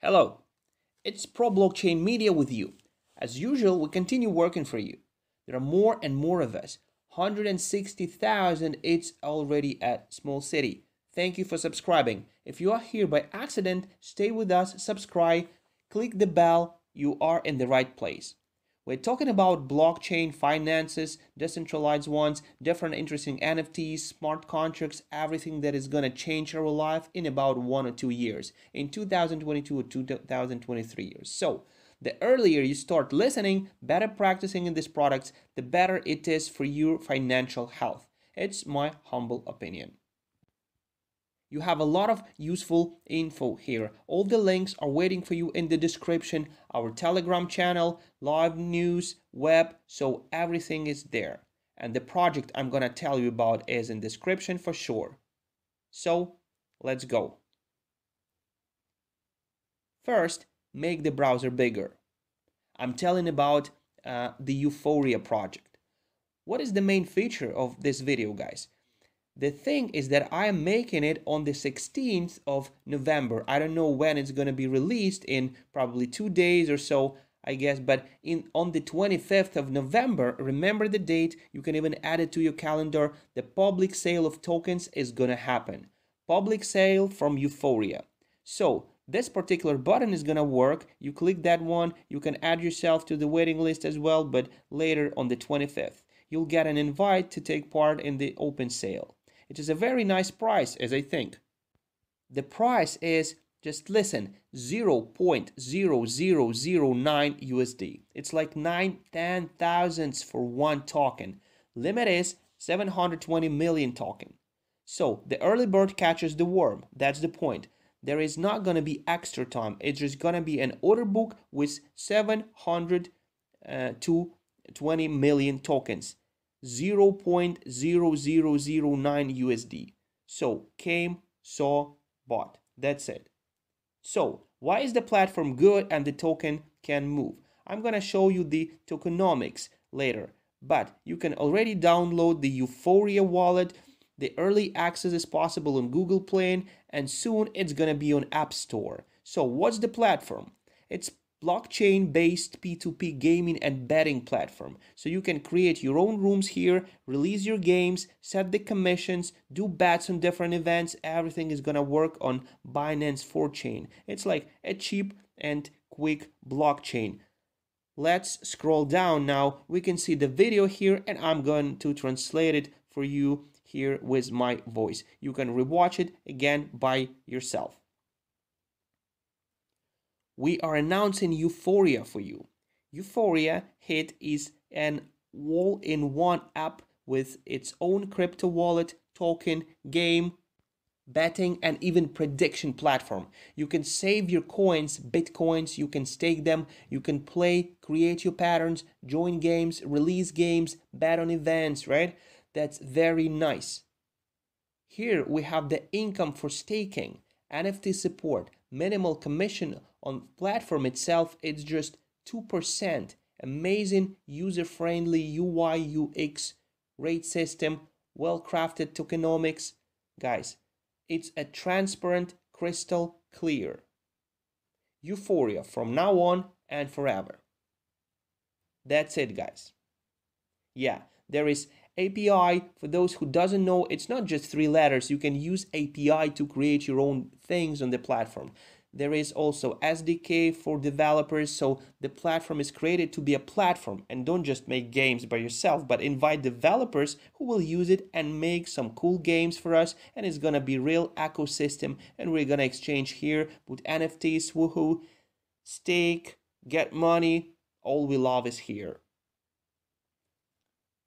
Hello, it's Pro Blockchain Media with you. As usual, we continue working for you. There are more and more of us. 160,000, it's already at Small City. Thank you for subscribing. If you are here by accident, stay with us, subscribe, click the bell, you are in the right place. We're talking about blockchain finances, decentralized ones, different interesting NFTs, smart contracts, everything that is going to change our life in about one or two years, in 2022 or 2023 years. So, the earlier you start listening, better practicing in these products, the better it is for your financial health. It's my humble opinion. You have a lot of useful info here. All the links are waiting for you in the description, our Telegram channel, live news, web, so everything is there. And the project I'm gonna tell you about is in description for sure. So, let's go. First, make the browser bigger. I'm telling about uh, the Euphoria project. What is the main feature of this video, guys? The thing is that I am making it on the 16th of November. I don't know when it's going to be released in probably two days or so, I guess. But in on the 25th of November, remember the date. You can even add it to your calendar. The public sale of tokens is going to happen. Public sale from Euphoria. So this particular button is going to work. You click that one. You can add yourself to the waiting list as well. But later on the 25th, you'll get an invite to take part in the open sale. It is a very nice price, as I think. The price is, just listen, 0.0009 USD. It's like 9 10 thousandths for one token. Limit is 720 million token. So the early bird catches the worm. That's the point. There is not going to be extra time. It's just going to be an order book with 700 uh, to 20 million tokens. 0.0009 USD. So came, saw, bought. That's it. So why is the platform good and the token can move? I'm going to show you the tokenomics later, but you can already download the Euphoria wallet. The early access is possible on Google Play and soon it's going to be on App Store. So what's the platform? It's blockchain based P2P gaming and betting platform. So you can create your own rooms here, release your games, set the commissions, do bets on different events. Everything is going to work on Binance 4 chain. It's like a cheap and quick blockchain. Let's scroll down now. We can see the video here and I'm going to translate it for you here with my voice. You can rewatch it again by yourself we are announcing Euphoria for you. Euphoria Hit is an all-in-one app with its own crypto wallet, token, game, betting, and even prediction platform. You can save your coins, bitcoins, you can stake them, you can play, create your patterns, join games, release games, bet on events, right? That's very nice. Here we have the income for staking, NFT support, minimal commission on platform itself it's just 2% amazing user-friendly ui ux rate system well-crafted tokenomics. Guys it's a transparent crystal clear. Euphoria from now on and forever. That's it guys. Yeah there is API, for those who doesn't know, it's not just three letters. You can use API to create your own things on the platform. There is also SDK for developers, so the platform is created to be a platform and don't just make games by yourself, but invite developers who will use it and make some cool games for us and it's gonna be real ecosystem and we're gonna exchange here with NFTs, woohoo, stake, get money, all we love is here.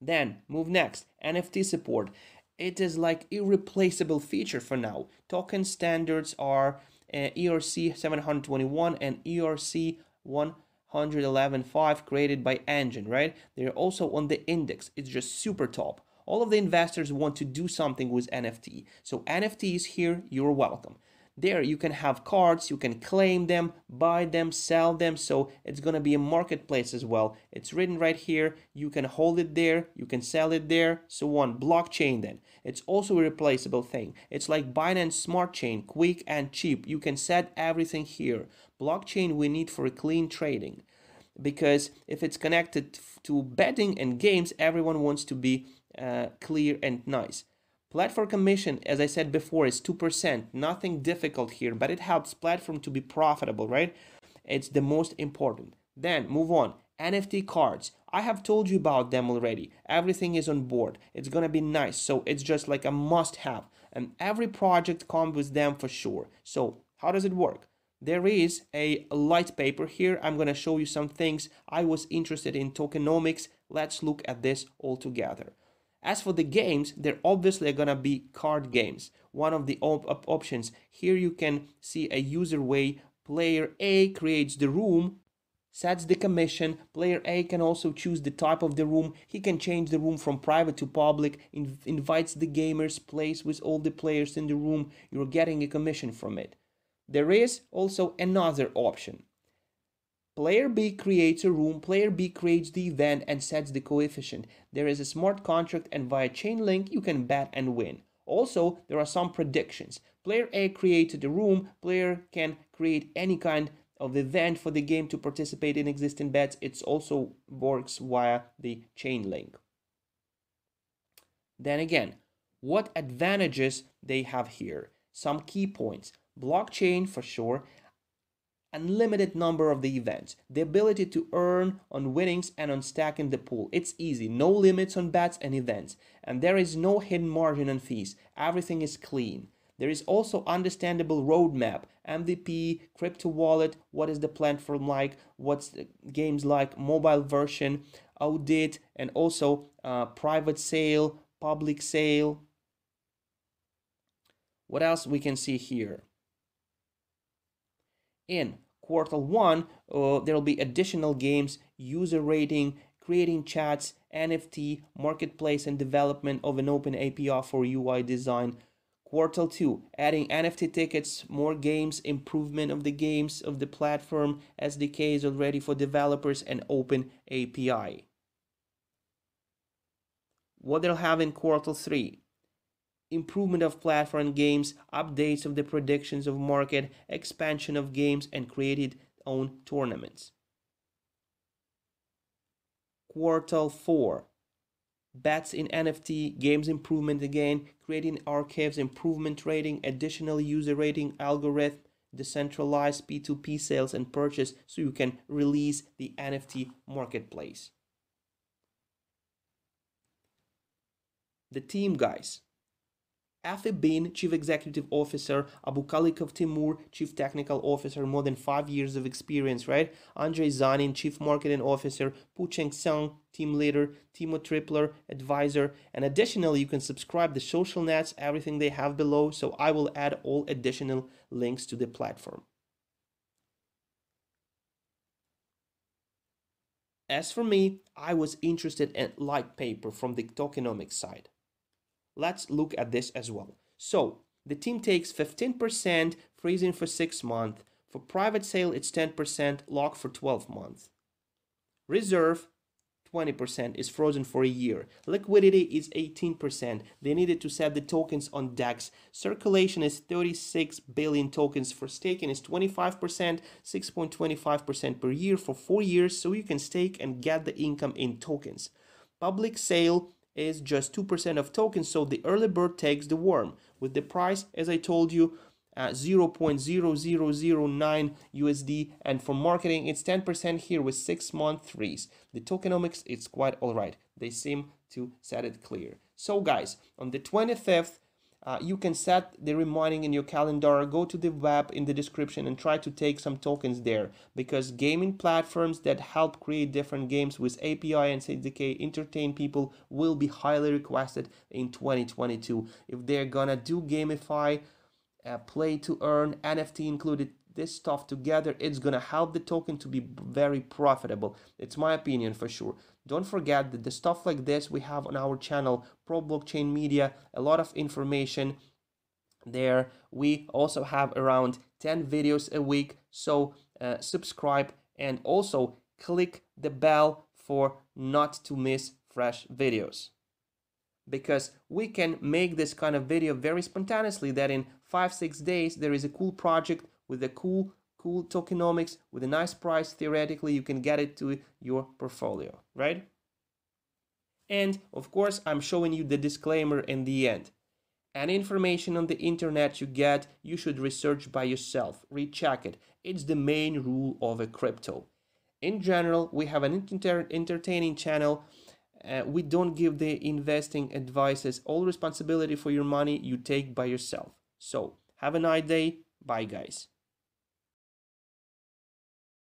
Then move next, NFT support. It is like irreplaceable feature for now. Token standards are Uh, ERC 721 and ERC 111.5 created by Enjin, right? They're also on the index. It's just super top. All of the investors want to do something with NFT. So NFT is here, you're welcome. There. You can have cards you can claim them buy them sell them. So it's going to be a marketplace as well. It's written right here. You can hold it there you can sell it there so on. Blockchain then. It's also a replaceable thing. It's like binance smart chain quick and cheap. You can set everything here. Blockchain we need for clean trading. Because if it's connected to betting and games everyone wants to be uh, clear and nice Platform commission, as I said before, is 2%. Nothing difficult here, but it helps platform to be profitable, right? It's the most important. Then move on. NFT cards. I have told you about them already. Everything is on board. It's gonna be nice. So it's just like a must have. And every project comes with them for sure. So how does it work? There is a light paper here. I'm gonna show you some things. I was interested in tokenomics. Let's look at this all together. As for the games, they're obviously gonna be card games. One of the op op options here you can see a user way. Player A creates the room, sets the commission. Player A can also choose the type of the room. He can change the room from private to public, inv invites the gamers, plays with all the players in the room. You're getting a commission from it. There is also another option. Player B creates a room, player B creates the event and sets the coefficient. There is a smart contract and via Chainlink you can bet and win. Also, there are some predictions. Player A created a room, player can create any kind of event for the game to participate in existing bets. It also works via the Chainlink. Then again, what advantages they have here? Some key points. Blockchain for sure, unlimited number of the events, the ability to earn on winnings and on staking the pool. It's easy, no limits on bets and events, and there is no hidden margin on fees. Everything is clean. There is also understandable roadmap, MVP, crypto wallet, what is the platform like, what's the games like, mobile version, audit, and also uh, private sale, public sale. What else we can see here? In quarter one uh, there will be additional games user rating creating chats nft marketplace and development of an open api for ui design. Quarter two adding nft tickets more games improvement of the games of the platform sdks already for developers and open api what they'll have in quarter three improvement of platform games, updates of the predictions of market, expansion of games, and created own tournaments. Quartal 4 Bets in NFT, games improvement again, creating archives, improvement rating, additional user rating algorithm, decentralized P2P sales and purchase so you can release the NFT marketplace. The team, guys. Afi Bin, Chief Executive Officer, Abu Kalikov Timur, Chief Technical Officer, more than five years of experience, right? Andrei Zanin, Chief Marketing Officer, Pucheng Sung, Team Leader, Timo Tripler, Advisor, and additionally, you can subscribe the social nets, everything they have below, so I will add all additional links to the platform. As for me, I was interested in light paper from the tokenomics side. Let's look at this as well. So the team takes 15% freezing for 6 months. For private sale, it's 10% lock for 12 months. Reserve 20% is frozen for a year. Liquidity is 18%. They needed to set the tokens on DEX. Circulation is 36 billion tokens. For staking is 25%, 6.25% per year for 4 years so you can stake and get the income in tokens. Public sale is just 2% of tokens, so the early bird takes the worm. With the price, as I told you, uh, 0.0009 USD, and for marketing, it's 10% here with six month freeze. The tokenomics, it's quite alright. They seem to set it clear. So, guys, on the 25th, uh, you can set the reminding in your calendar go to the web in the description and try to take some tokens there because gaming platforms that help create different games with api and sdk entertain people will be highly requested in 2022 if they're gonna do gamify uh, play to earn nft included this stuff together it's gonna help the token to be very profitable. It's my opinion for sure. Don't forget that the stuff like this we have on our channel pro blockchain media a lot of information there. We also have around 10 videos a week so uh, subscribe and also click the bell for not to miss fresh videos. Because we can make this kind of video very spontaneously that in five six days there is a cool project with a cool cool tokenomics with a nice price theoretically you can get it to your portfolio right and of course i'm showing you the disclaimer in the end any information on the internet you get you should research by yourself recheck it it's the main rule of a crypto in general we have an inter entertaining channel uh, we don't give the investing advices. All responsibility for your money you take by yourself. So, have a nice day. Bye, guys.